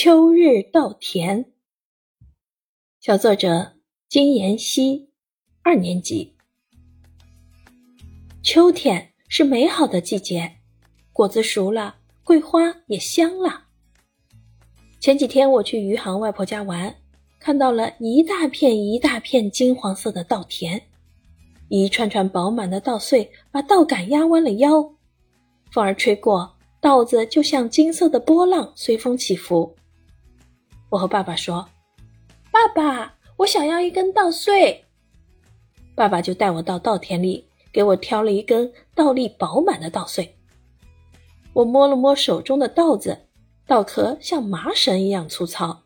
秋日稻田，小作者金妍希，二年级。秋天是美好的季节，果子熟了，桂花也香了。前几天我去余杭外婆家玩，看到了一大片一大片金黄色的稻田，一串串饱满的稻穗把稻杆压弯了腰，风儿吹过。稻子就像金色的波浪，随风起伏。我和爸爸说：“爸爸，我想要一根稻穗。”爸爸就带我到稻田里，给我挑了一根稻粒饱满的稻穗。我摸了摸手中的稻子，稻壳像麻绳一样粗糙。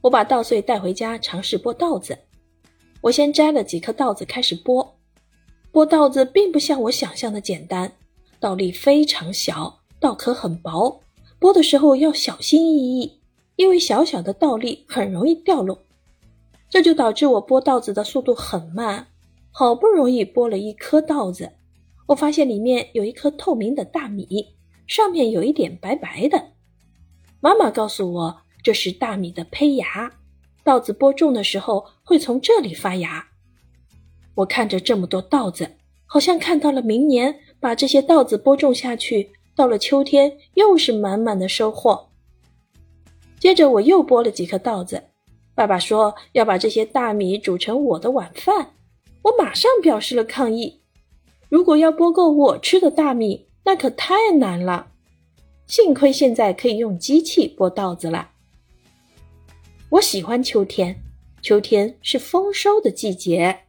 我把稻穗带回家尝试剥稻子。我先摘了几颗稻子开始剥，剥稻子并不像我想象的简单。稻粒非常小，稻壳很薄，剥的时候要小心翼翼，因为小小的稻粒很容易掉落。这就导致我剥稻子的速度很慢。好不容易剥了一颗稻子，我发现里面有一颗透明的大米，上面有一点白白的。妈妈告诉我，这是大米的胚芽，稻子播种的时候会从这里发芽。我看着这么多稻子，好像看到了明年。把这些稻子播种下去，到了秋天又是满满的收获。接着我又剥了几颗稻子，爸爸说要把这些大米煮成我的晚饭，我马上表示了抗议。如果要剥够我吃的大米，那可太难了。幸亏现在可以用机器剥稻子了。我喜欢秋天，秋天是丰收的季节。